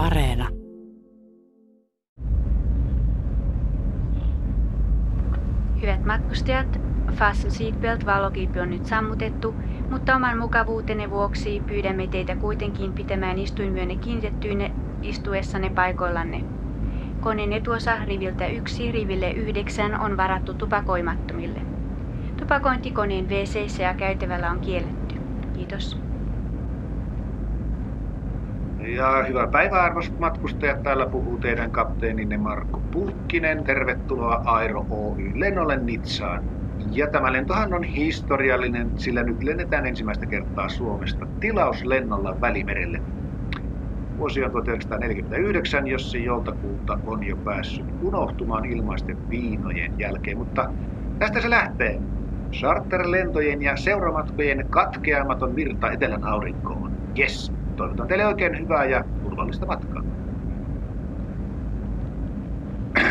Areena. Hyvät matkustajat, Fasten Seatbelt valokiipi on nyt sammutettu, mutta oman mukavuutenne vuoksi pyydämme teitä kuitenkin pitämään istuinvyönne kiinnitettyinä istuessanne paikoillanne. Koneen etuosa riviltä 1 riville 9 on varattu tupakoimattomille. Tupakointi koneen wc ja käytävällä on kielletty. Kiitos. Ja hyvää päivää arvoisat matkustajat. Täällä puhuu teidän kapteeninne Marko Pulkkinen. Tervetuloa Airo Oy lennolle Nitsaan. Ja tämä lentohan on historiallinen, sillä nyt lennetään ensimmäistä kertaa Suomesta tilauslennolla Välimerelle. Vuosi on 1949, jos se joltakulta on jo päässyt unohtumaan ilmaisten viinojen jälkeen, mutta tästä se lähtee. Charterlentojen ja seuramatkojen katkeamaton virta etelän aurinkoon. Yes, toivotan teille oikein hyvää ja turvallista matkaa.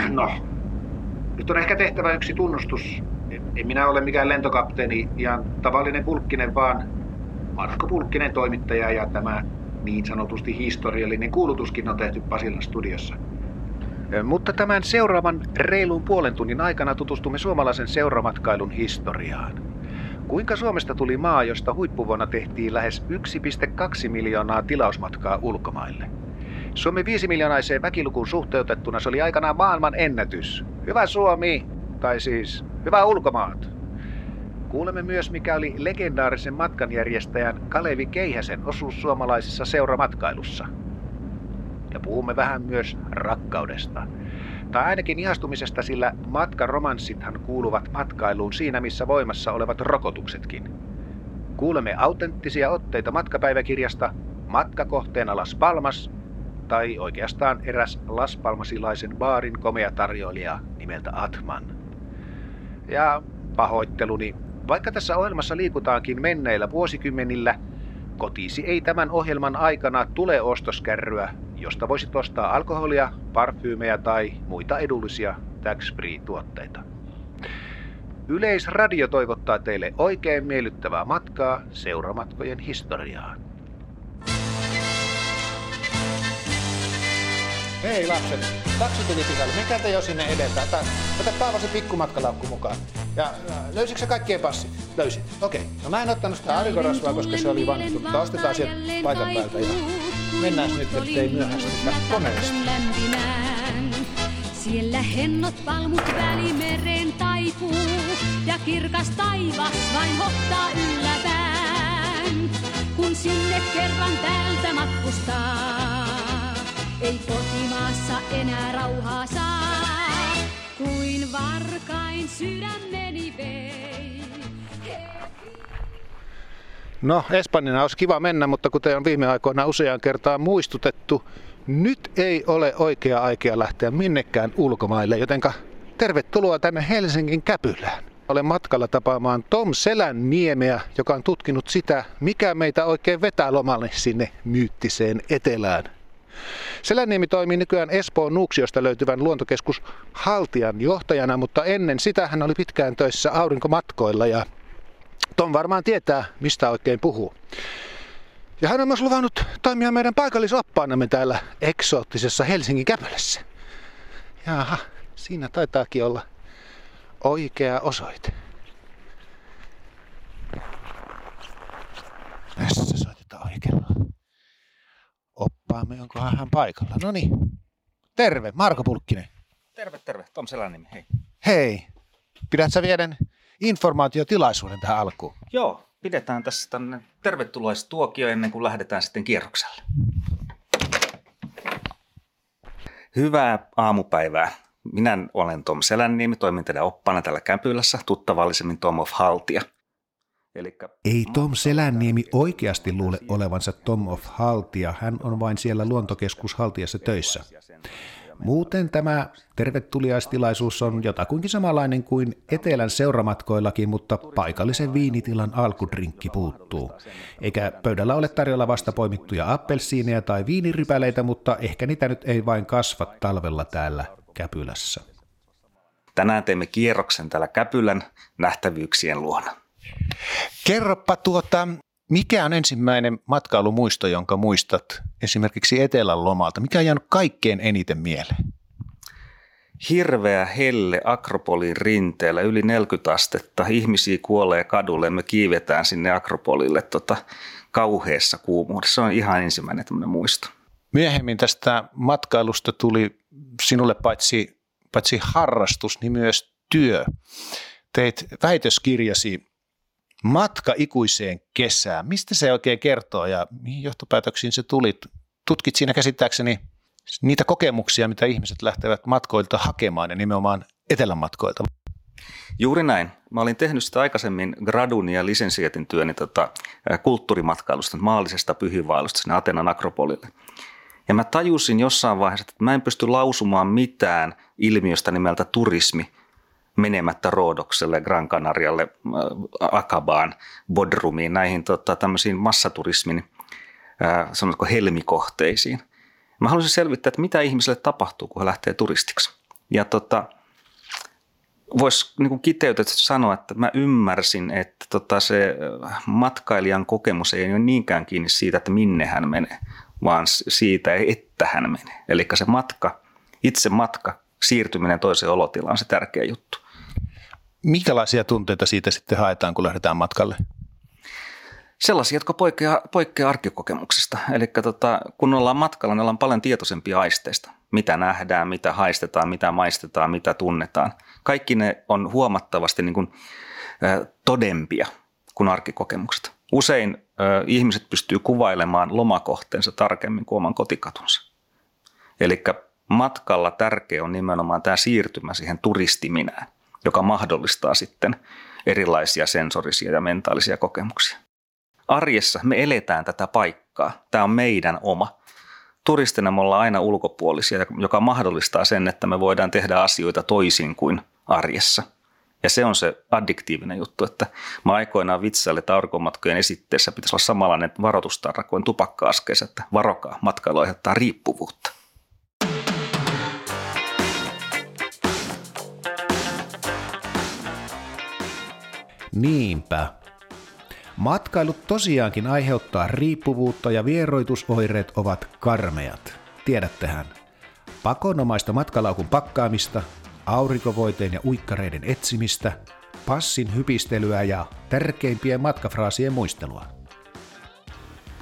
No, nyt on ehkä tehtävä yksi tunnustus. En minä ole mikään lentokapteeni, ihan tavallinen pulkkinen, vaan Marko Pulkkinen toimittaja ja tämä niin sanotusti historiallinen kuulutuskin on tehty Pasilan studiossa. Mutta tämän seuraavan reilun puolen tunnin aikana tutustumme suomalaisen seuramatkailun historiaan. Kuinka Suomesta tuli maa, josta huippuvuonna tehtiin lähes 1,2 miljoonaa tilausmatkaa ulkomaille? Suomen 5 miljoonaiseen väkilukuun suhteutettuna se oli aikanaan maailman ennätys. Hyvä Suomi, tai siis hyvä ulkomaat. Kuulemme myös, mikä oli legendaarisen matkanjärjestäjän Kalevi Keihäsen osuus suomalaisessa seuramatkailussa. Ja puhumme vähän myös rakkaudesta. Tai ainakin ihastumisesta, sillä matkaromanssithan kuuluvat matkailuun siinä, missä voimassa olevat rokotuksetkin. Kuulemme autenttisia otteita matkapäiväkirjasta Matkakohteena Las Palmas, tai oikeastaan eräs Las Palmasilaisen baarin komea tarjoilija nimeltä Atman. Ja pahoitteluni vaikka tässä ohjelmassa liikutaankin menneillä vuosikymmenillä, kotiisi ei tämän ohjelman aikana tule ostoskärryä, josta voisit ostaa alkoholia, parfyymejä tai muita edullisia tax-free-tuotteita. Yleisradio toivottaa teille oikein miellyttävää matkaa seuramatkojen historiaan. Hei lapset, taksi tuli pihalle. Menkää te jo sinne edeltä. Ota, se pikkumatkalaukku mukaan. Ja löysitkö kaikkien passi? Löysin. Okei. Okay. No mä en ottanut sitä aurinkorasvaa, koska se oli vanhittu. Mutta ostetaan sieltä paikan päältä ja mennään nyt, ettei myöhästytä koneesta. Siellä hennot palmut välimeren taipuu ja kirkas taivas vain hottaa yllätään, kun sinne kerran täältä matkustaa. Ei kotimaassa enää rauhaa saa, kuin varkain sydämeni vei. No, Espanjana olisi kiva mennä, mutta kuten on viime aikoina useaan kertaan muistutettu, nyt ei ole oikea aika lähteä minnekään ulkomaille, jotenka tervetuloa tänne Helsingin Käpylään. Olen matkalla tapaamaan Tom Selän niemeä, joka on tutkinut sitä, mikä meitä oikein vetää lomalle sinne myyttiseen etelään. Selänniemi toimii nykyään Espoon Nuuksiosta löytyvän luontokeskus Haltian johtajana, mutta ennen sitä hän oli pitkään töissä aurinkomatkoilla ja Tom varmaan tietää, mistä oikein puhuu. Ja hän on myös luvannut toimia meidän paikallisoppaanamme täällä eksoottisessa Helsingin käpylässä. Jaha, siinä taitaakin olla oikea osoite. Tässä soitetaan oikealla oppaamme, onkohan hän paikalla. No niin, terve, Marko Pulkkinen. Terve, terve, Tom Selänimi, hei. Hei, pidät sä vieden informaatiotilaisuuden tähän alkuun? Joo, pidetään tässä tänne tervetulaistuokio ennen kuin lähdetään sitten kierrokselle. Hyvää aamupäivää. Minä olen Tom Selänniemi, toimin teidän oppana täällä Kämpylässä, tuttavallisemmin Tom of Haltia – Elikkä... Ei Tom Selänniemi oikeasti luule olevansa Tom of Haltia, hän on vain siellä luontokeskus Haltiassa töissä. Muuten tämä tervetuliaistilaisuus on jotakuinkin samanlainen kuin etelän seuramatkoillakin, mutta paikallisen viinitilan alkudrinkki puuttuu. Eikä pöydällä ole tarjolla vasta poimittuja appelsiineja tai viinirypäleitä, mutta ehkä niitä nyt ei vain kasva talvella täällä Käpylässä. Tänään teemme kierroksen täällä Käpylän nähtävyyksien luona. Kerropa tuota, Mikä on ensimmäinen matkailumuisto, jonka muistat esimerkiksi Etelän lomalta? Mikä on jäänyt kaikkein eniten mieleen? Hirveä helle Akropolin rinteellä, yli 40 astetta. Ihmisiä kuolee kadulle ja me kiivetään sinne Akropolille tota, kauheassa kuumuudessa. Se on ihan ensimmäinen tämmöinen muisto. Myöhemmin tästä matkailusta tuli sinulle paitsi, paitsi harrastus, niin myös työ. Teit väitöskirjasi Matka ikuiseen kesään. Mistä se oikein kertoo ja mihin johtopäätöksiin se tuli? Tutkit siinä käsittääkseni niitä kokemuksia, mitä ihmiset lähtevät matkoilta hakemaan ja nimenomaan etelän matkoilta. Juuri näin. Mä olin tehnyt sitä aikaisemmin gradun ja lisensiatin työni tota, kulttuurimatkailusta, maallisesta pyhiinvaellusta sinne Atenan Akropolille. Ja mä tajusin jossain vaiheessa, että mä en pysty lausumaan mitään ilmiöstä nimeltä turismi menemättä Roodokselle, Gran Canarialle, Akabaan, Bodrumiin, näihin tota, tämmöisiin massaturismin, äh, sanotko helmikohteisiin. Mä haluaisin selvittää, että mitä ihmiselle tapahtuu, kun he lähtee turistiksi. Ja tota, voisi niin kiteytetysti sanoa, että mä ymmärsin, että tota se matkailijan kokemus ei ole niinkään kiinni siitä, että minne hän menee, vaan siitä, että hän menee. Eli se matka, itse matka, siirtyminen toiseen olotilaan on se tärkeä juttu. Minkälaisia tunteita siitä sitten haetaan, kun lähdetään matkalle? Sellaisia, jotka poikkeaa, poikkeaa arkikokemuksista. Eli tota, kun ollaan matkalla, niin ollaan paljon tietoisempia aisteista. Mitä nähdään, mitä haistetaan, mitä maistetaan, mitä tunnetaan. Kaikki ne on huomattavasti niin kuin, äh, todempia kuin arkikokemukset. Usein äh, ihmiset pystyy kuvailemaan lomakohteensa tarkemmin kuin oman kotikatunsa. Eli matkalla tärkeä on nimenomaan tämä siirtymä siihen turistiminään, joka mahdollistaa sitten erilaisia sensorisia ja mentaalisia kokemuksia arjessa me eletään tätä paikkaa. Tämä on meidän oma. Turistina me ollaan aina ulkopuolisia, joka mahdollistaa sen, että me voidaan tehdä asioita toisin kuin arjessa. Ja se on se addiktiivinen juttu, että mä aikoinaan vitsaille, että aurinkomatkojen esitteessä pitäisi olla samanlainen varoitustarra kuin tupakka-askeessa, että varokaa, matkailu aiheuttaa riippuvuutta. Niinpä. Matkailu tosiaankin aiheuttaa riippuvuutta ja vieroitusoireet ovat karmeat. Tiedättehän. Pakonomaista matkalaukun pakkaamista, aurinkovoiteen ja uikkareiden etsimistä, passin hypistelyä ja tärkeimpien matkafraasien muistelua.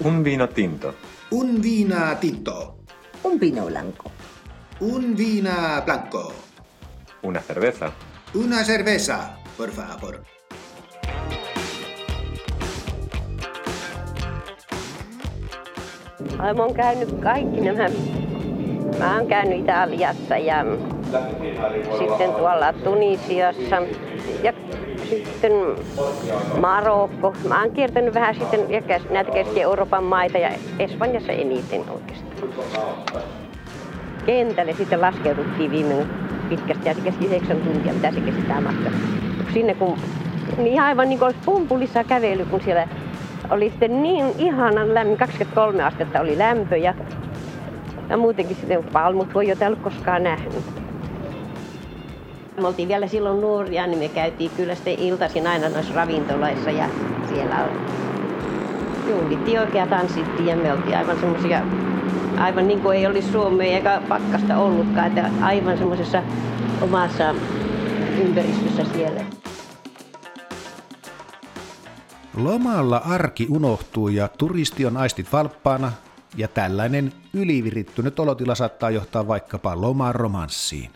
Un vino tinto. Un vina tinto. Un vino blanco. Un vina blanco. Una cerveza. Una cerveza, por favor. Mä oon käynyt kaikki nämä. Mä oon käynyt Italiassa ja sitten tuolla Tunisiassa ja sitten Marokko. Mä oon kiertänyt vähän sitten näitä Keski-Euroopan maita ja Espanjassa eniten oikeastaan. Kentälle sitten laskeuduttiin viime pitkästi ja se kesti 9 tuntia, mitä se kesti tämä matka. Sinne kun niin aivan niin kuin olisi pumpulissa kävely, kun siellä oli sitten niin ihanan lämmin, 23 astetta oli lämpö ja, ja muutenkin sitten palmut voi jo täällä koskaan nähnyt. Me oltiin vielä silloin nuoria, niin me käytiin kyllä sitten iltaisin aina noissa ravintoloissa ja siellä juhlittiin oikea tanssittiin ja me oltiin aivan semmoisia, aivan niin kuin ei olisi Suomea eikä pakkasta ollutkaan, että aivan semmoisessa omassa ympäristössä siellä. Lomalla arki unohtuu ja turisti on aistit valppaana ja tällainen ylivirittynyt olotila saattaa johtaa vaikkapa lomaromanssiin.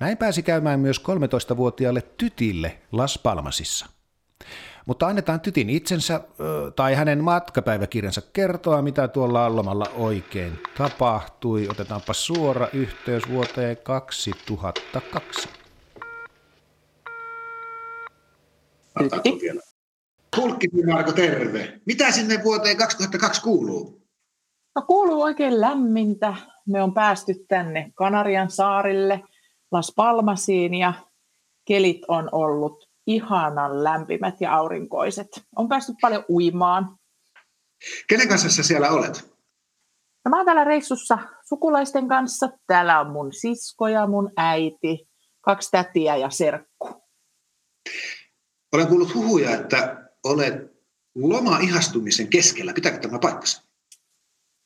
Näin pääsi käymään myös 13-vuotiaalle tytille Las Palmasissa. Mutta annetaan tytin itsensä tai hänen matkapäiväkirjansa kertoa, mitä tuolla lomalla oikein tapahtui. Otetaanpa suora yhteys vuoteen 2002. Tytti? Tulkkikin Marko, terve. Mitä sinne vuoteen 2002 kuuluu? No kuuluu oikein lämmintä. Me on päästy tänne Kanarian saarille, Las Palmasiin ja kelit on ollut ihanan lämpimät ja aurinkoiset. On päästy paljon uimaan. Kenen kanssa sä siellä olet? No mä oon täällä reissussa sukulaisten kanssa. Täällä on mun sisko ja mun äiti, kaksi tätiä ja serkku. Olen kuullut huhuja, että olet loma-ihastumisen keskellä. Pitääkö tämä paikkansa?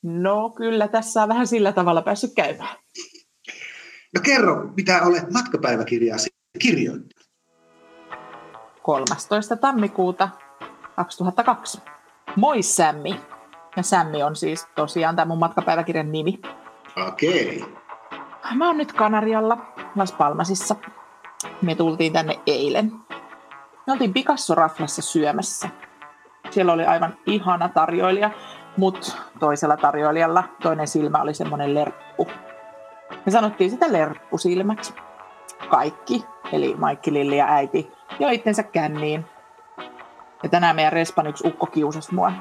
No kyllä, tässä on vähän sillä tavalla päässyt käymään. No kerro, mitä olet matkapäiväkirjaasi kirjoittanut? 13. tammikuuta 2002. Moi Sämmi. Ja Sämmi on siis tosiaan tämä mun matkapäiväkirjan nimi. Okei. Mä oon nyt Kanarialla, Las Palmasissa. Me tultiin tänne eilen. Me oltiin Picasso-raflassa syömässä. Siellä oli aivan ihana tarjoilija, mutta toisella tarjoilijalla toinen silmä oli semmoinen lerppu. Me sanottiin sitä lerppusilmäksi. Kaikki, eli Maikki, Lilli ja äiti, jo itsensä känniin. Ja tänään meidän respan yksi ukko kiusasi mua.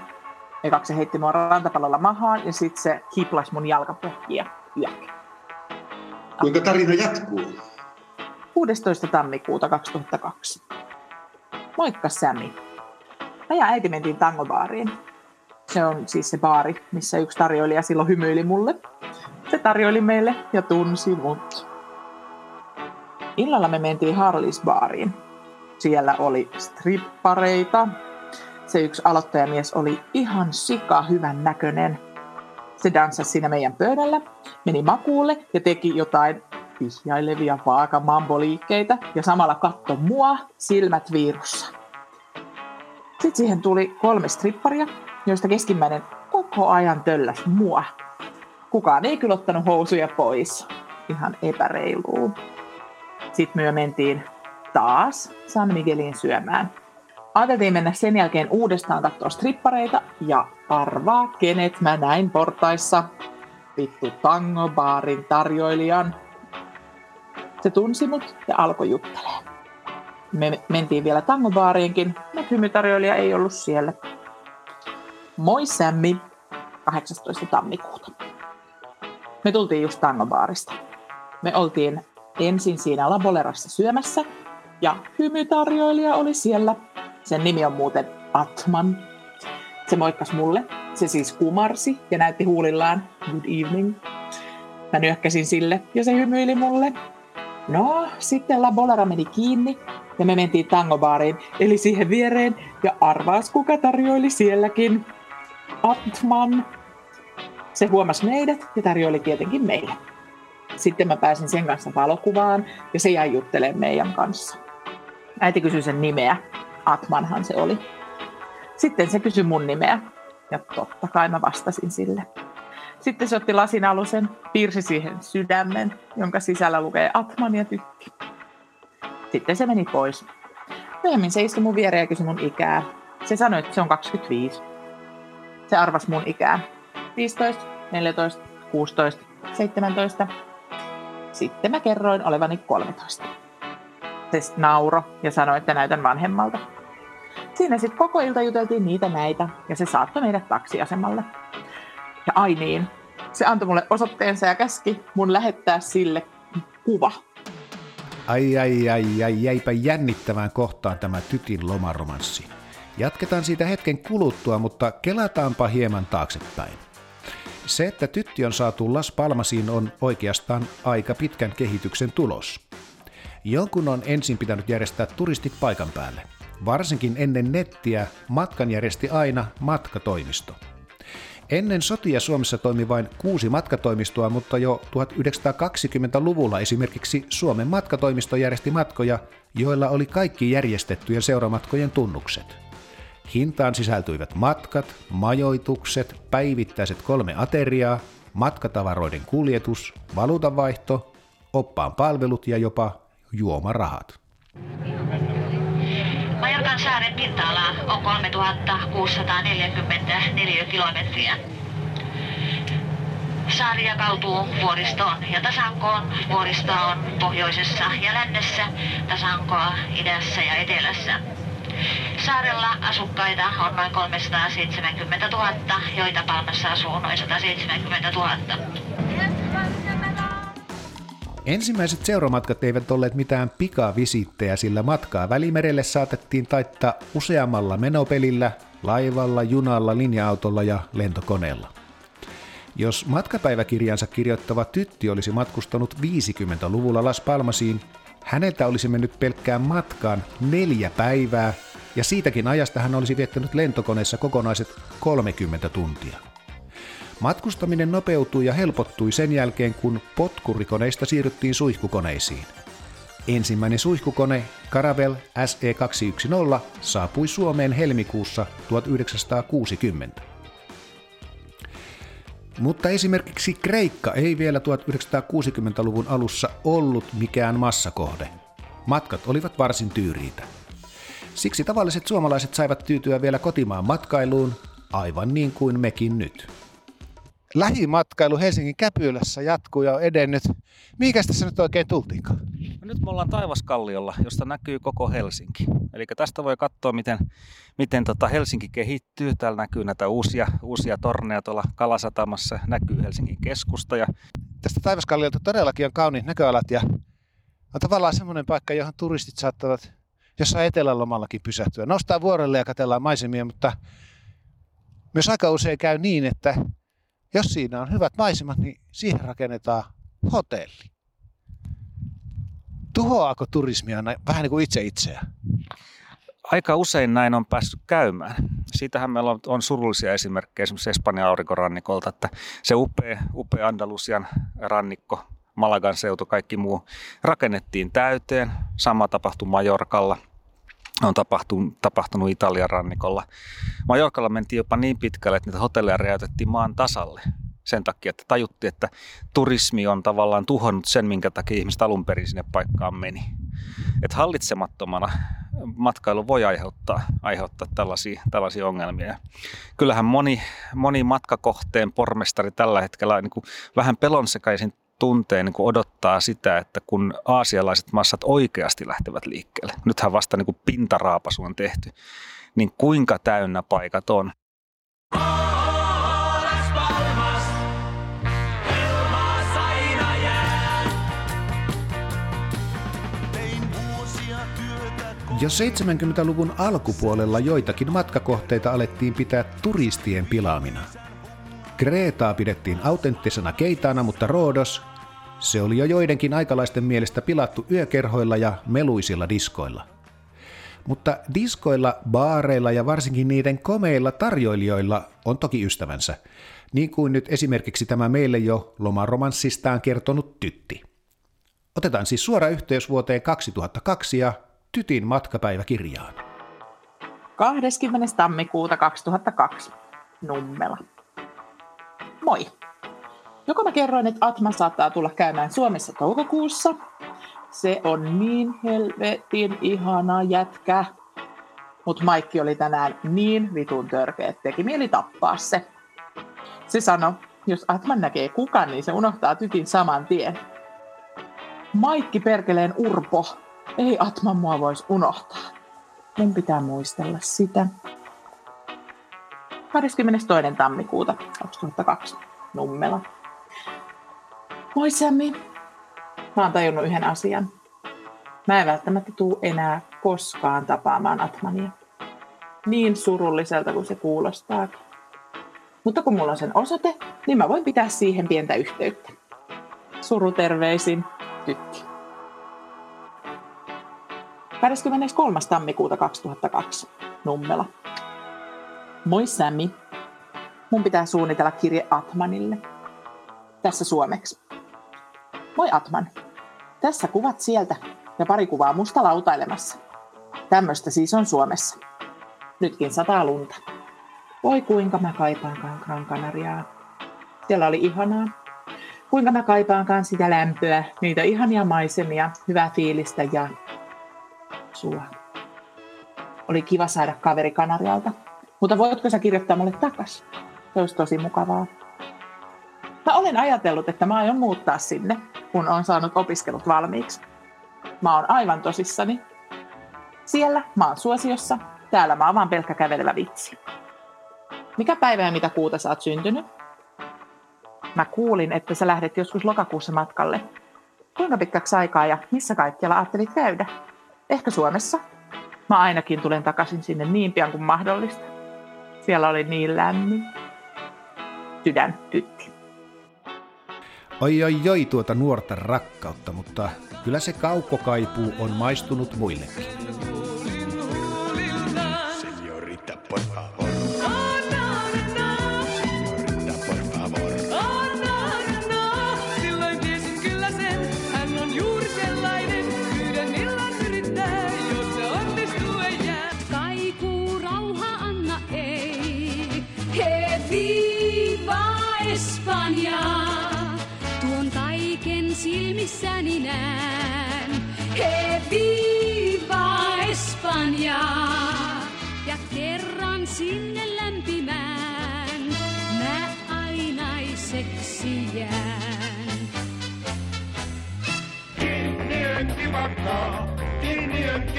Ekaksi se heitti mua rantapallolla mahaan ja sitten se kiplasi mun jalkapohjia yök. Kuinka tarina jatkuu? 16. tammikuuta 2002. Moikka Sami. Mä ja äiti mentiin tangobaariin. Se on siis se baari, missä yksi tarjoilija silloin hymyili mulle. Se tarjoili meille ja tunsi mut. Illalla me mentiin Harlis baariin. Siellä oli strippareita. Se yksi aloittajamies oli ihan sika hyvän näköinen. Se danssasi siinä meidän pöydällä, meni makuulle ja teki jotain vihjailevia vaakamamboliikkeitä ja samalla katto mua silmät viirussa. Sitten siihen tuli kolme stripparia, joista keskimmäinen koko ajan tölläs mua. Kukaan ei kyllä ottanut housuja pois. Ihan epäreiluu. Sitten myö mentiin taas San Miguelin syömään. Ajateltiin mennä sen jälkeen uudestaan katsoa strippareita ja arvaa, kenet mä näin portaissa. Vittu tangobaarin tarjoilijan. Se tunsi mut ja alkoi juttelemaan. Me mentiin vielä tangobaariinkin, mutta hymytarjoilija ei ollut siellä. Moi Sämmi, 18. tammikuuta. Me tultiin just tangobaarista. Me oltiin ensin siinä Labolerassa syömässä ja hymytarjoilija oli siellä. Sen nimi on muuten Atman. Se moikkas mulle. Se siis kumarsi ja näytti huulillaan good evening. Mä nyökkäsin sille ja se hymyili mulle. No, sitten Labolera meni kiinni ja me mentiin tangobaariin, eli siihen viereen, ja arvaas kuka tarjoili sielläkin. Atman. Se huomasi meidät ja tarjoili tietenkin meille. Sitten mä pääsin sen kanssa valokuvaan ja se jäi juttelemaan meidän kanssa. Äiti kysyi sen nimeä. Atmanhan se oli. Sitten se kysyi mun nimeä. Ja totta kai mä vastasin sille. Sitten se otti lasin alusen, piirsi siihen sydämen, jonka sisällä lukee Atman ja tykki. Sitten se meni pois. Myöhemmin se istui mun viereen ja kysyi mun ikää. Se sanoi, että se on 25. Se arvasi mun ikää. 15, 14, 16, 17. Sitten mä kerroin olevani 13. Se nauro ja sanoi, että näytän vanhemmalta. Siinä sitten koko ilta juteltiin niitä näitä ja se saattoi meidät taksiasemalle. Ja ai niin, se antoi mulle osoitteensa ja käski mun lähettää sille kuva. Ai ai ai ai jäipä jännittävään kohtaan tämä tytin lomaromanssi. Jatketaan siitä hetken kuluttua, mutta kelataanpa hieman taaksepäin. Se, että tytti on saatu Las Palmasiin on oikeastaan aika pitkän kehityksen tulos. Jonkun on ensin pitänyt järjestää turistit paikan päälle. Varsinkin ennen nettiä matkan järjesti aina matkatoimisto. Ennen sotia Suomessa toimi vain kuusi matkatoimistoa, mutta jo 1920-luvulla esimerkiksi Suomen matkatoimisto järjesti matkoja, joilla oli kaikki järjestettyjen seuramatkojen tunnukset. Hintaan sisältyivät matkat, majoitukset, päivittäiset kolme ateriaa, matkatavaroiden kuljetus, valuutanvaihto, oppaan palvelut ja jopa juomarahat. Majorkan saaren pinta-ala on 3644 kilometriä. Saari jakautuu vuoristoon ja tasankoon. Vuoristoa on pohjoisessa ja lännessä, tasankoa idässä ja etelässä. Saarella asukkaita on noin 370 000, joita Palmassa asuu noin 170 000. Ensimmäiset seuramatkat eivät olleet mitään pikavisittejä, sillä matkaa Välimerelle saatettiin taittaa useammalla menopelillä, laivalla, junalla, linja-autolla ja lentokoneella. Jos matkapäiväkirjansa kirjoittava tytti olisi matkustanut 50-luvulla Las Palmasiin, häneltä olisi mennyt pelkkään matkaan neljä päivää ja siitäkin ajasta hän olisi viettänyt lentokoneessa kokonaiset 30 tuntia. Matkustaminen nopeutui ja helpottui sen jälkeen, kun potkurikoneista siirryttiin suihkukoneisiin. Ensimmäinen suihkukone Caravel SE210 saapui Suomeen helmikuussa 1960. Mutta esimerkiksi Kreikka ei vielä 1960-luvun alussa ollut mikään massakohde. Matkat olivat varsin tyyriitä. Siksi tavalliset suomalaiset saivat tyytyä vielä kotimaan matkailuun, aivan niin kuin mekin nyt. Lähimatkailu Helsingin Käpylässä jatkuu ja on edennyt. Mihinkäs tässä nyt oikein tultiinkaan? No nyt me ollaan Taivaskalliolla, josta näkyy koko Helsinki. Eli tästä voi katsoa, miten, miten tota Helsinki kehittyy. Täällä näkyy näitä uusia, uusia torneja tuolla Kalasatamassa, näkyy Helsingin keskusta. Ja... Tästä Taivaskalliolta todellakin on kauniit näköalat ja on tavallaan semmoinen paikka, johon turistit saattavat jossain etelälomallakin pysähtyä. Nostaa vuorelle ja katellaan maisemia, mutta myös aika usein käy niin, että jos siinä on hyvät maisemat, niin siihen rakennetaan hotelli. Tuhoaako turismia vähän niin kuin itse itseään? Aika usein näin on päässyt käymään. Siitähän meillä on, on surullisia esimerkkejä esimerkiksi Espanjan aurinkorannikolta, että se upea, upea Andalusian rannikko, Malagan seutu, kaikki muu rakennettiin täyteen. Sama tapahtui Majorkalla, on tapahtunut, tapahtunut Italian rannikolla. Majorkalla mentiin jopa niin pitkälle, että niitä hotelleja räjäytettiin maan tasalle sen takia, että tajuttiin, että turismi on tavallaan tuhonnut sen, minkä takia ihmiset alun perin sinne paikkaan meni. Että hallitsemattomana matkailu voi aiheuttaa, aiheuttaa tällaisia, tällaisia ongelmia. Kyllähän moni, moni matkakohteen pormestari tällä hetkellä niin kuin vähän pelonsekaisin tunteen niin kuin odottaa sitä, että kun aasialaiset massat oikeasti lähtevät liikkeelle, nythän vasta niin kuin pintaraapasu on tehty, niin kuinka täynnä paikat on. Jo 70-luvun alkupuolella joitakin matkakohteita alettiin pitää turistien pilaamina. Kreetaa pidettiin autenttisena keitaana, mutta Roodos, se oli jo joidenkin aikalaisten mielestä pilattu yökerhoilla ja meluisilla diskoilla. Mutta diskoilla, baareilla ja varsinkin niiden komeilla tarjoilijoilla on toki ystävänsä, niin kuin nyt esimerkiksi tämä meille jo lomaromanssistaan kertonut tytti. Otetaan siis suora yhteys vuoteen 2002 ja Tytin matkapäiväkirjaan. 20. tammikuuta 2002. Nummela. Moi! Joko mä kerroin, että Atma saattaa tulla käymään Suomessa toukokuussa. Se on niin helvetin ihana jätkä. Mutta Maikki oli tänään niin vitun törkeä, että teki mieli tappaa se. Se sanoi, jos Atman näkee kukan, niin se unohtaa tytin saman tien. Maikki perkeleen urpo ei Atma mua voisi unohtaa. Mun pitää muistella sitä. 22. tammikuuta 2002. Nummela. Moi Sami. Mä oon tajunnut yhden asian. Mä en välttämättä tuu enää koskaan tapaamaan Atmania. Niin surulliselta kuin se kuulostaa. Mutta kun mulla on sen osoite, niin mä voin pitää siihen pientä yhteyttä. Suruterveisin, Tytti. 23. tammikuuta 2002. Nummela. Moi Sami. Mun pitää suunnitella kirje Atmanille. Tässä suomeksi. Moi Atman. Tässä kuvat sieltä ja pari kuvaa musta lautailemassa. Tämmöistä siis on Suomessa. Nytkin sataa lunta. Voi kuinka mä kaipaankaan Gran Canariaa. Siellä oli ihanaa. Kuinka mä kaipaankaan sitä lämpöä, niitä ihania maisemia, hyvää fiilistä ja sua. Oli kiva saada kaveri Kanarialta. Mutta voitko sä kirjoittaa mulle takas? Se olisi tosi mukavaa. Mä olen ajatellut, että mä aion muuttaa sinne, kun on saanut opiskelut valmiiksi. Mä oon aivan tosissani. Siellä mä oon suosiossa, täällä mä oon vaan pelkkä kävelevä vitsi. Mikä päivä ja mitä kuuta sä oot syntynyt? Mä kuulin, että sä lähdet joskus lokakuussa matkalle. Kuinka pitkäksi aikaa ja missä kaikkialla ajattelit käydä? Ehkä Suomessa. Mä ainakin tulen takaisin sinne niin pian kuin mahdollista. Siellä oli niin lämmin. Sydän tytti. Oi oi oi tuota nuorta rakkautta, mutta kyllä se kaukokaipuu on maistunut muillekin.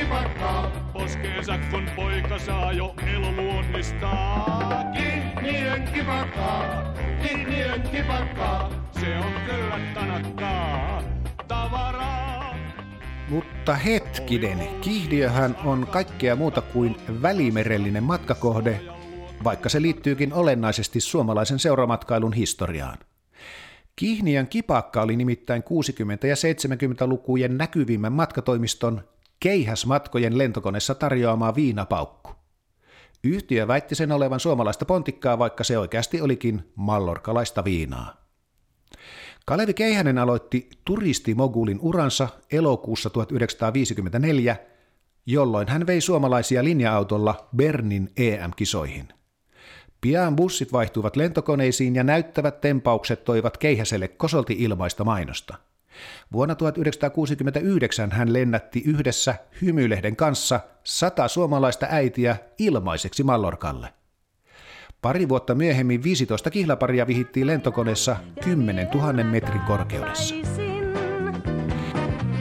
Kiinniön kivakkaa, poskeensa kun poika saa jo eloluonnistaa. Kiinniön kivakkaa, kiinniön kivakkaa, se on kyllä tanakkaa tavaraa. Mutta hetkinen, Kihdiöhän on kaikkea muuta kuin välimerellinen matkakohde, vaikka se liittyykin olennaisesti suomalaisen seuramatkailun historiaan. Kihniön kipakka oli nimittäin 60- ja 70-lukujen näkyvimmän matkatoimiston keihäsmatkojen lentokoneessa tarjoamaa viinapaukku. Yhtiö väitti sen olevan suomalaista pontikkaa, vaikka se oikeasti olikin mallorkalaista viinaa. Kalevi Keihänen aloitti turistimogulin uransa elokuussa 1954, jolloin hän vei suomalaisia linja-autolla Bernin EM-kisoihin. Pian bussit vaihtuivat lentokoneisiin ja näyttävät tempaukset toivat Keihäselle kosolti ilmaista mainosta. Vuonna 1969 hän lennätti yhdessä Hymylehden kanssa sata suomalaista äitiä ilmaiseksi Mallorkalle. Pari vuotta myöhemmin 15 kihlaparia vihittiin lentokoneessa 10 000 metrin korkeudessa.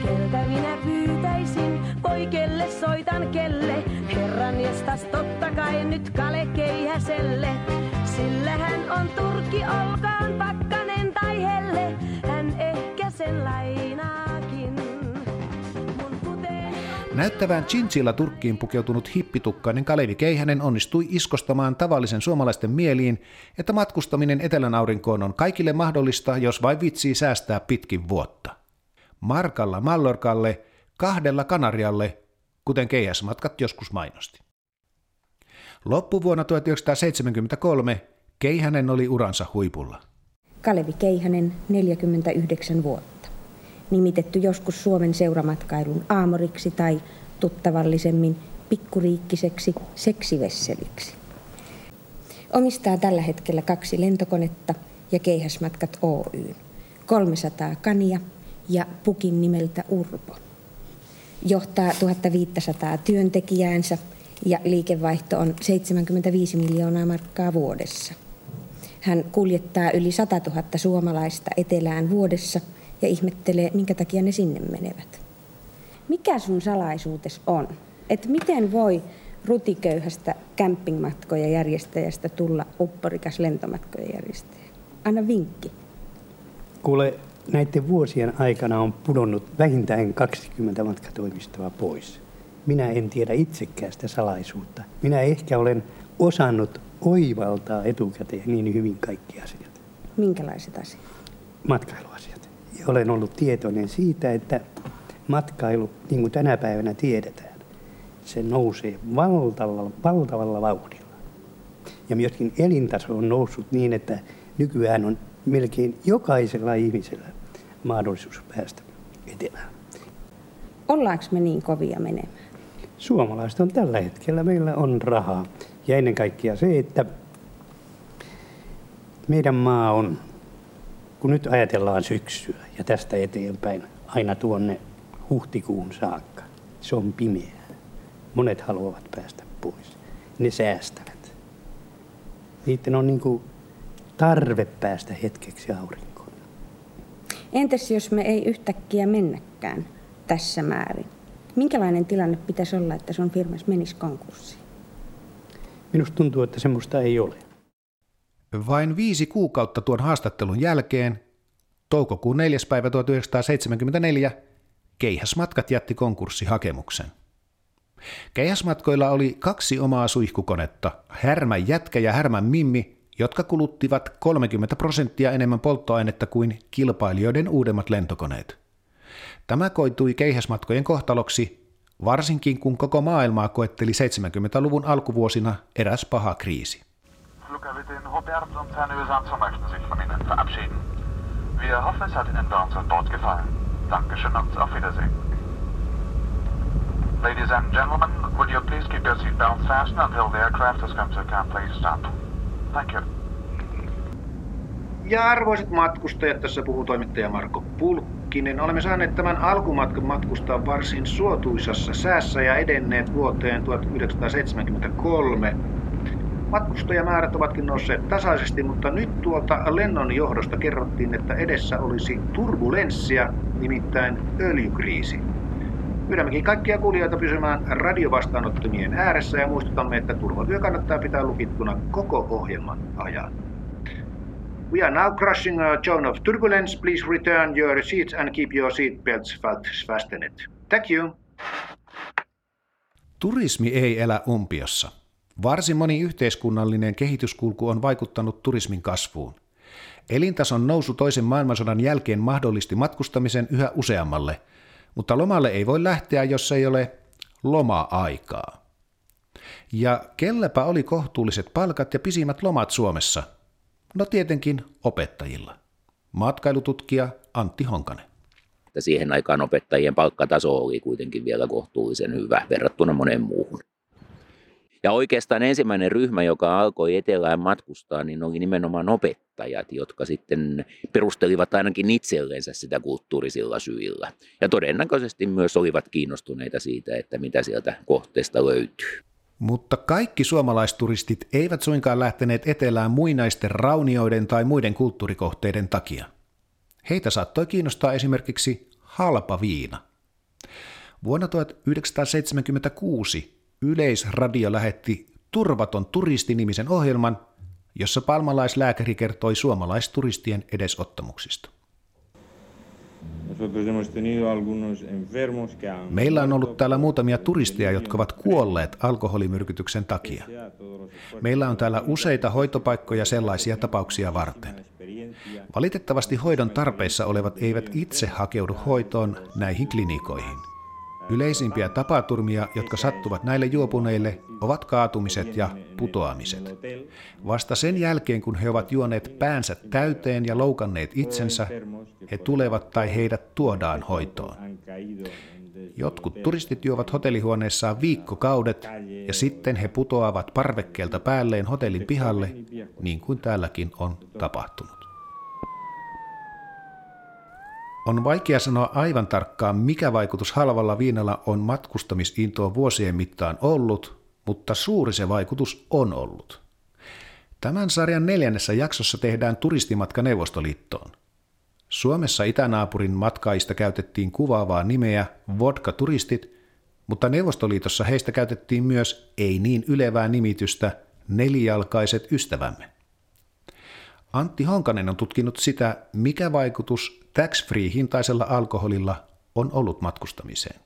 Keltä minä pyytäisin, poikelle soitan kelle. Herran jestas totta kai nyt Kale Keihäselle. Sillä hän on turkki, olkaan Näyttävään chinchilla turkkiin pukeutunut hippitukkainen Kalevi Keihänen onnistui iskostamaan tavallisen suomalaisten mieliin, että matkustaminen etelän aurinkoon on kaikille mahdollista, jos vain vitsii säästää pitkin vuotta. Markalla Mallorkalle, kahdella Kanarialle, kuten keihäsmatkat joskus mainosti. Loppuvuonna 1973 Keihänen oli uransa huipulla. Kalevi Keihänen, 49 vuotta. Nimitetty joskus Suomen seuramatkailun aamoriksi tai tuttavallisemmin pikkuriikkiseksi seksivesseliksi. Omistaa tällä hetkellä kaksi lentokonetta ja Keihäsmatkat Oy, 300 kania ja pukin nimeltä Urpo. Johtaa 1500 työntekijäänsä ja liikevaihto on 75 miljoonaa markkaa vuodessa. Hän kuljettaa yli 100 000 suomalaista etelään vuodessa ja ihmettelee, minkä takia ne sinne menevät. Mikä sun salaisuutes on? Että miten voi rutiköyhästä campingmatkoja järjestäjästä tulla upporikas lentomatkojen järjestäjä? Anna vinkki. Kuule, näiden vuosien aikana on pudonnut vähintään 20 matkatoimistoa pois. Minä en tiedä itsekään sitä salaisuutta. Minä ehkä olen osannut oivaltaa etukäteen niin hyvin kaikki asiat. Minkälaiset asiat? Matkailuasiat. Ja olen ollut tietoinen siitä, että matkailu, niin kuin tänä päivänä tiedetään, se nousee valtavalla, valtavalla vauhdilla. Ja myöskin elintaso on noussut niin, että nykyään on melkein jokaisella ihmisellä mahdollisuus päästä etelään. Ollaanko me niin kovia menemään? Suomalaiset on tällä hetkellä, meillä on rahaa. Ja ennen kaikkea se, että meidän maa on, kun nyt ajatellaan syksyä ja tästä eteenpäin aina tuonne huhtikuun saakka, se on pimeää. Monet haluavat päästä pois. Ne säästävät. Niiden on niin kuin tarve päästä hetkeksi aurinkoon. Entäs jos me ei yhtäkkiä mennäkään tässä määrin? Minkälainen tilanne pitäisi olla, että sun firmas menisi konkurssiin? Minusta tuntuu, että semmoista ei ole. Vain viisi kuukautta tuon haastattelun jälkeen, toukokuun 4. päivä 1974, Keihäsmatkat jätti konkurssihakemuksen. Keihäsmatkoilla oli kaksi omaa suihkukonetta, Härmän jätkä ja Härmän mimmi, jotka kuluttivat 30 prosenttia enemmän polttoainetta kuin kilpailijoiden uudemmat lentokoneet. Tämä koitui keihäsmatkojen kohtaloksi, varsinkin kun koko maailmaa koetteli 70-luvun alkuvuosina eräs paha kriisi. Flugkapitän Robert und seine Besatzung möchten sich von Ihnen verabschieden. Wir hoffen, es hat Ihnen bei uns an Bord gefallen. Dankeschön und auf Wiedersehen. Ladies and gentlemen, would you please keep your seatbelts fastened until the aircraft has come to a complete stop? Thank you. Ja arvoisat matkustajat, tässä puhuu toimittaja Marko Pulkkinen. Olemme saaneet tämän alkumatkan matkustaa varsin suotuisassa säässä ja edenneet vuoteen 1973. Matkustajamäärät ovatkin nousseet tasaisesti, mutta nyt tuolta lennon johdosta kerrottiin, että edessä olisi turbulenssia, nimittäin öljykriisi. Pyydämmekin kaikkia kuulijoita pysymään radiovastaanottimien ääressä ja muistutamme, että turvatyö kannattaa pitää lukittuna koko ohjelman ajan. We are now crushing a zone of turbulence. Please return your seats and keep your seatbelts fastened. Thank you. Turismi ei elä umpiossa. Varsin moni yhteiskunnallinen kehityskulku on vaikuttanut turismin kasvuun. Elintason nousu toisen maailmansodan jälkeen mahdollisti matkustamisen yhä useammalle, mutta lomalle ei voi lähteä, jos ei ole loma-aikaa. Ja kelläpä oli kohtuulliset palkat ja pisimmät lomat Suomessa? No tietenkin opettajilla. Matkailututkija Antti Honkanen. Siihen aikaan opettajien palkkataso oli kuitenkin vielä kohtuullisen hyvä verrattuna moneen muuhun. Ja oikeastaan ensimmäinen ryhmä, joka alkoi etelään matkustaa, niin oli nimenomaan opettajat, jotka sitten perustelivat ainakin itsellensä sitä kulttuurisilla syillä. Ja todennäköisesti myös olivat kiinnostuneita siitä, että mitä sieltä kohteesta löytyy. Mutta kaikki suomalaisturistit eivät suinkaan lähteneet etelään muinaisten raunioiden tai muiden kulttuurikohteiden takia. Heitä saattoi kiinnostaa esimerkiksi halpa viina. Vuonna 1976 Yleisradio lähetti Turvaton turisti-nimisen ohjelman, jossa palmalaislääkäri kertoi suomalaisturistien edesottamuksista. Meillä on ollut täällä muutamia turisteja, jotka ovat kuolleet alkoholimyrkytyksen takia. Meillä on täällä useita hoitopaikkoja sellaisia tapauksia varten. Valitettavasti hoidon tarpeissa olevat eivät itse hakeudu hoitoon näihin klinikoihin. Yleisimpiä tapaturmia, jotka sattuvat näille juopuneille, ovat kaatumiset ja putoamiset. Vasta sen jälkeen, kun he ovat juoneet päänsä täyteen ja loukanneet itsensä, he tulevat tai heidät tuodaan hoitoon. Jotkut turistit juovat hotellihuoneessaan viikkokaudet ja sitten he putoavat parvekkeelta päälleen hotellin pihalle, niin kuin täälläkin on tapahtunut. On vaikea sanoa aivan tarkkaan, mikä vaikutus halvalla viinalla on matkustamisintoon vuosien mittaan ollut, mutta suuri se vaikutus on ollut. Tämän sarjan neljännessä jaksossa tehdään turistimatka Neuvostoliittoon. Suomessa itänaapurin matkaista käytettiin kuvaavaa nimeä vodka-turistit, mutta Neuvostoliitossa heistä käytettiin myös ei niin ylevää nimitystä nelijalkaiset ystävämme. Antti Honkanen on tutkinut sitä, mikä vaikutus tax-free-hintaisella alkoholilla on ollut matkustamiseen.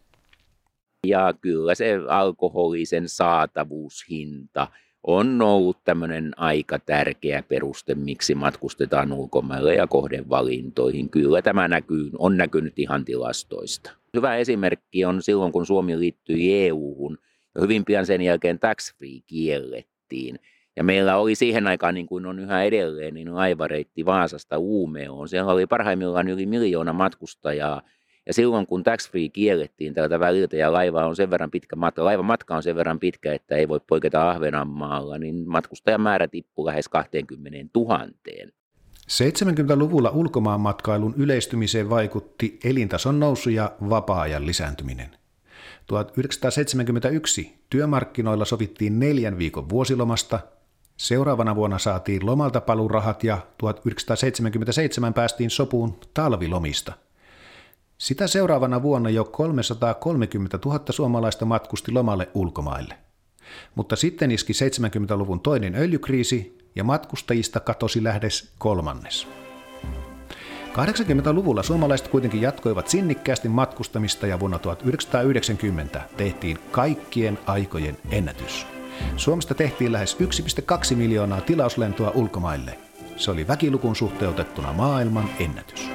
Ja kyllä se alkoholisen saatavuushinta on ollut tämmöinen aika tärkeä peruste, miksi matkustetaan ulkomaille ja kohdevalintoihin. Kyllä tämä näkyy, on näkynyt ihan tilastoista. Hyvä esimerkki on silloin, kun Suomi liittyi EU-hun hyvin pian sen jälkeen tax-free kiellettiin – ja meillä oli siihen aikaan, niin kuin on yhä edelleen, niin laivareitti Vaasasta Uumeoon. Siellä oli parhaimmillaan yli miljoona matkustajaa. Ja silloin kun tax free kiellettiin tältä väliltä ja laiva on sen verran pitkä matka, laivan matka on sen verran pitkä, että ei voi poiketa Ahvenanmaalla, niin matkustajamäärä tippui lähes 20 000. 70-luvulla ulkomaanmatkailun yleistymiseen vaikutti elintason nousu ja vapaa-ajan lisääntyminen. 1971 työmarkkinoilla sovittiin neljän viikon vuosilomasta Seuraavana vuonna saatiin lomalta palurahat ja 1977 päästiin sopuun talvilomista. Sitä seuraavana vuonna jo 330 000 suomalaista matkusti lomalle ulkomaille. Mutta sitten iski 70-luvun toinen öljykriisi ja matkustajista katosi lähes kolmannes. 80-luvulla suomalaiset kuitenkin jatkoivat sinnikkäästi matkustamista ja vuonna 1990 tehtiin kaikkien aikojen ennätys. Suomesta tehtiin lähes 1,2 miljoonaa tilauslentoa ulkomaille. Se oli väkilukun suhteutettuna maailman ennätys.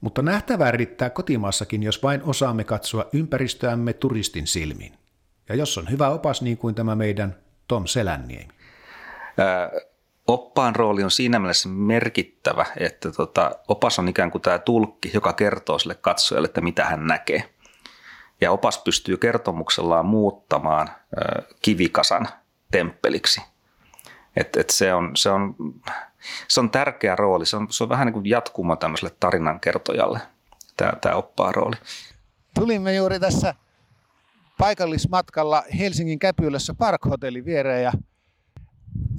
Mutta nähtävää riittää kotimaassakin, jos vain osaamme katsoa ympäristöämme turistin silmin. Ja jos on hyvä opas niin kuin tämä meidän Tom Selänniemi. oppaan rooli on siinä mielessä merkittävä, että tota, opas on ikään kuin tämä tulkki, joka kertoo sille katsojalle, että mitä hän näkee – ja opas pystyy kertomuksellaan muuttamaan kivikasan temppeliksi. Et, et se, on, se, on, se on tärkeä rooli. Se on, se on vähän niin kuin jatkuma tämmöiselle tarinankertojalle, tämä, tämä oppaa rooli. Tulimme juuri tässä paikallismatkalla Helsingin Käpylässä Park Hotellin viereen ja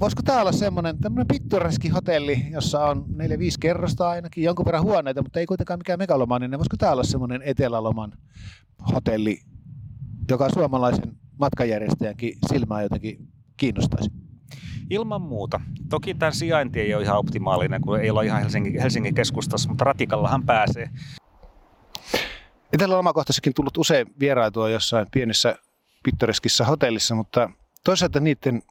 voisiko tämä olla semmoinen tämmöinen pittoreski hotelli, jossa on 4-5 kerrosta ainakin, jonkun verran huoneita, mutta ei kuitenkaan mikään megalomaaninen. Voisiko tämä olla semmoinen eteläloman hotelli, joka suomalaisen matkajärjestäjänkin silmää jotenkin kiinnostaisi? Ilman muuta. Toki tämä sijainti ei ole ihan optimaalinen, kun ei ole ihan Helsingin, Helsingin keskustassa, mutta ratikallahan pääsee. Itsellä on omakohtaisestikin tullut usein vieraitua jossain pienessä pittoreskissa hotellissa, mutta toisaalta niiden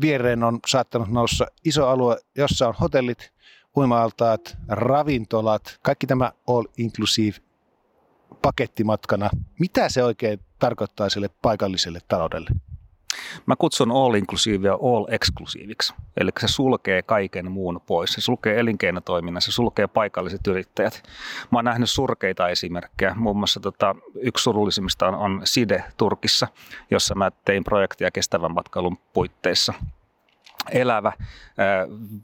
viereen on saattanut noussa iso alue, jossa on hotellit, uimaaltaat, ravintolat, kaikki tämä all inclusive pakettimatkana. Mitä se oikein tarkoittaa sille paikalliselle taloudelle? Mä kutsun all inclusive ja all exclusiveiksi. Eli se sulkee kaiken muun pois. Se sulkee elinkeinotoiminnan, se sulkee paikalliset yrittäjät. Mä oon nähnyt surkeita esimerkkejä. Muun muassa tota, yksi surullisimmista on, on Side Turkissa, jossa mä tein projektia kestävän matkailun puitteissa elävä,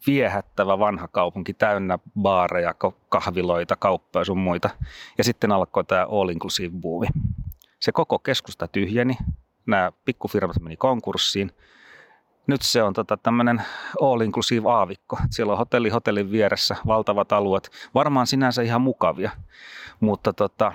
viehättävä vanha kaupunki täynnä baareja, kahviloita, kauppoja ja sun muita. Ja sitten alkoi tämä all inclusive buumi. Se koko keskusta tyhjeni, nämä pikkufirmat meni konkurssiin. Nyt se on tota, tämmöinen all inclusive aavikko. Siellä on hotelli hotellin vieressä, valtavat alueet. Varmaan sinänsä ihan mukavia, mutta tota,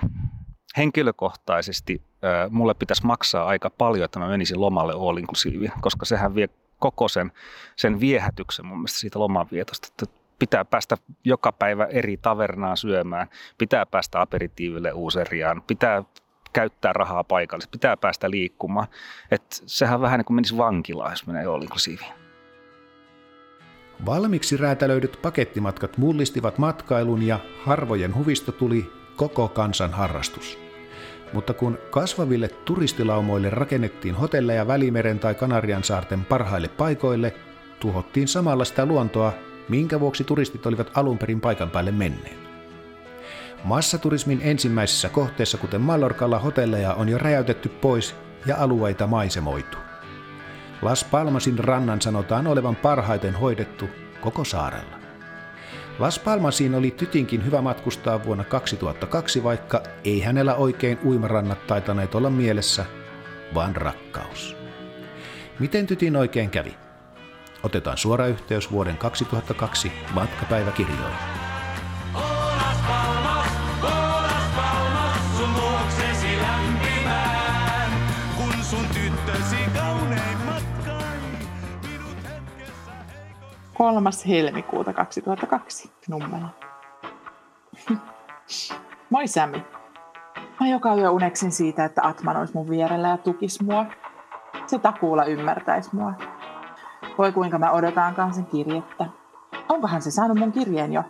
henkilökohtaisesti äh, mulle pitäisi maksaa aika paljon, että mä menisin lomalle all inclusive, koska sehän vie koko sen, sen viehätyksen mun mielestä siitä lomanvietosta. Että pitää päästä joka päivä eri tavernaan syömään, pitää päästä aperitiiville uuseriaan, pitää käyttää rahaa paikallisesti, pitää päästä liikkumaan. Et sehän vähän niin kuin menisi vankilaan, jos menee all inclusive. Valmiiksi räätälöidyt pakettimatkat mullistivat matkailun ja harvojen huvista tuli koko kansan harrastus. Mutta kun kasvaville turistilaumoille rakennettiin hotelleja Välimeren tai Kanarian saarten parhaille paikoille, tuhottiin samalla sitä luontoa, minkä vuoksi turistit olivat alun perin paikan päälle menneet. Massaturismin ensimmäisissä kohteissa, kuten Mallorcalla, hotelleja on jo räjäytetty pois ja alueita maisemoitu. Las Palmasin rannan sanotaan olevan parhaiten hoidettu koko saarella. Las Palmasiin oli tytinkin hyvä matkustaa vuonna 2002, vaikka ei hänellä oikein uimarannat taitaneet olla mielessä, vaan rakkaus. Miten tytin oikein kävi? Otetaan suora yhteys vuoden 2002 matkapäiväkirjoihin. Kolmas helmikuuta 2002 nummela. Moi Sami. Mä joka yö uneksin siitä, että Atman olisi mun vierellä ja tukis mua. Se takuulla ymmärtäisi mua. Voi kuinka mä odotaankaan sen kirjettä. Onkohan se saanut mun kirjeen jo?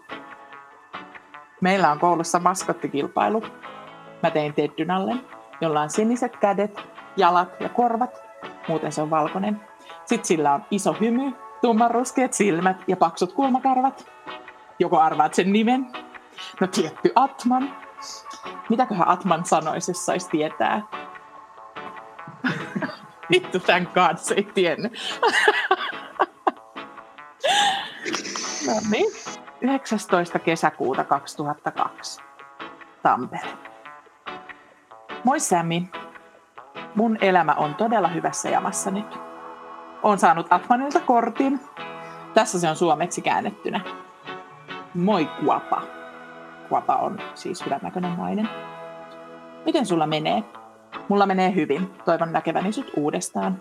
Meillä on koulussa maskottikilpailu. Mä tein Teddynalle, jolla on siniset kädet, jalat ja korvat. Muuten se on valkoinen. Sitten sillä on iso hymy tummanruskeat silmät ja paksut kulmakarvat. Joko arvaat sen nimen? No tietty Atman. Mitäköhän Atman sanoisi, jos saisi tietää? Vittu, tämän kanssa ei tiennyt. no niin. 19. kesäkuuta 2002. Tampere. Moi Sami. Mun elämä on todella hyvässä jamassa nyt on saanut Atmanilta kortin. Tässä se on suomeksi käännettynä. Moi Kuapa. Kuapa on siis hyvännäköinen nainen. Miten sulla menee? Mulla menee hyvin. Toivon näkeväni sut uudestaan.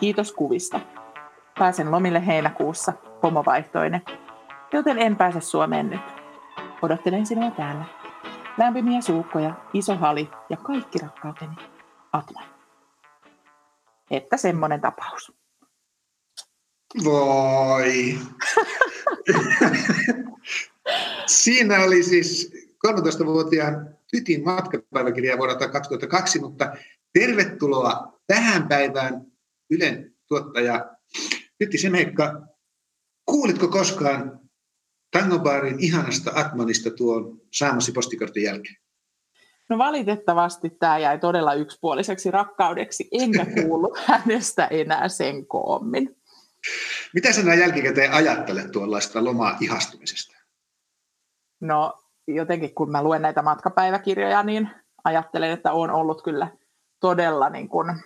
Kiitos kuvista. Pääsen lomille heinäkuussa, pomovaihtoinen, joten en pääse Suomeen nyt. Odottelen sinua täällä. Lämpimiä suukkoja, iso hali ja kaikki rakkauteni. Atman. Että semmonen tapaus. Voi. Siinä oli siis 13-vuotiaan tytin matkapäiväkirja vuodelta 2002, mutta tervetuloa tähän päivään Ylen tuottaja Tytti Semekka. Kuulitko koskaan Tangobaarin ihanasta Atmanista tuon saamasi postikortin jälkeen? No valitettavasti tämä jäi todella yksipuoliseksi rakkaudeksi, enkä kuullut hänestä enää sen koommin. Mitä sinä jälkikäteen ajattelet tuollaista lomaa ihastumisesta? No jotenkin kun mä luen näitä matkapäiväkirjoja, niin ajattelen, että on ollut kyllä todella niin kuin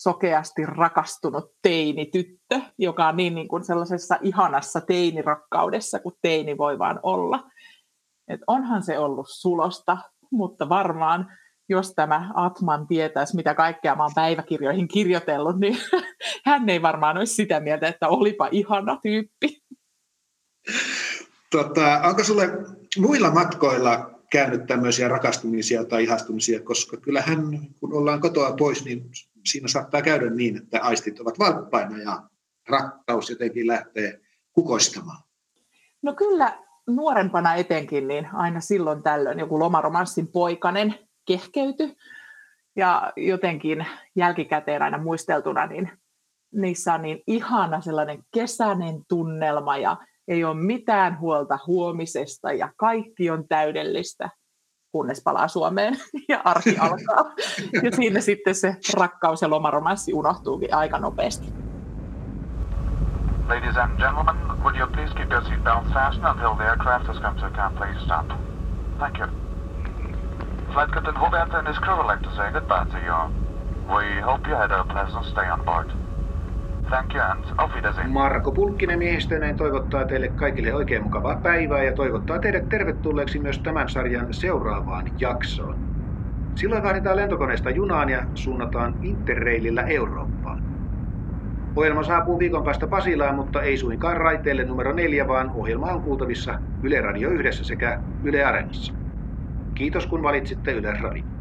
sokeasti rakastunut teinityttö, joka on niin, niin kuin sellaisessa ihanassa teinirakkaudessa kuin teini voi vaan olla. Et onhan se ollut sulosta, mutta varmaan jos tämä Atman tietäisi, mitä kaikkea mä oon päiväkirjoihin kirjoitellut, niin hän ei varmaan olisi sitä mieltä, että olipa ihana tyyppi. Tota, onko sulle muilla matkoilla käynyt tämmöisiä rakastumisia tai ihastumisia, koska kyllähän kun ollaan kotoa pois, niin siinä saattaa käydä niin, että aistit ovat valppaina ja rakkaus jotenkin lähtee kukoistamaan. No kyllä nuorempana etenkin, niin aina silloin tällöin joku lomaromanssin poikanen kehkeyty. Ja jotenkin jälkikäteen aina muisteltuna, niin niissä on niin ihana sellainen kesäinen tunnelma ja ei ole mitään huolta huomisesta ja kaikki on täydellistä, kunnes palaa Suomeen ja arki alkaa. Ja siinä sitten se rakkaus ja lomaromanssi unohtuukin aika nopeasti. Ladies and gentlemen, would you please keep your seatbelts fastened until the aircraft has come to a complete stop? Thank you. Flight Captain Robert and his crew would like to say goodbye to you. We hope you had a pleasant stay on board. Thank you and auf Wiedersehen. Marko Pulkkinen miehistöneen toivottaa teille kaikille oikein mukavaa päivää ja toivottaa teidät tervetulleeksi myös tämän sarjan seuraavaan jaksoon. Silloin vaihdetaan lentokoneesta junaan ja suunnataan Interrailillä Eurooppaan. Ohjelma saapuu viikon päästä Pasilaan, mutta ei suinkaan raiteelle numero neljä, vaan ohjelma on kuultavissa Yle Radio Yhdessä sekä Yle Areenassa. Kiitos kun valitsitte Yle Radio.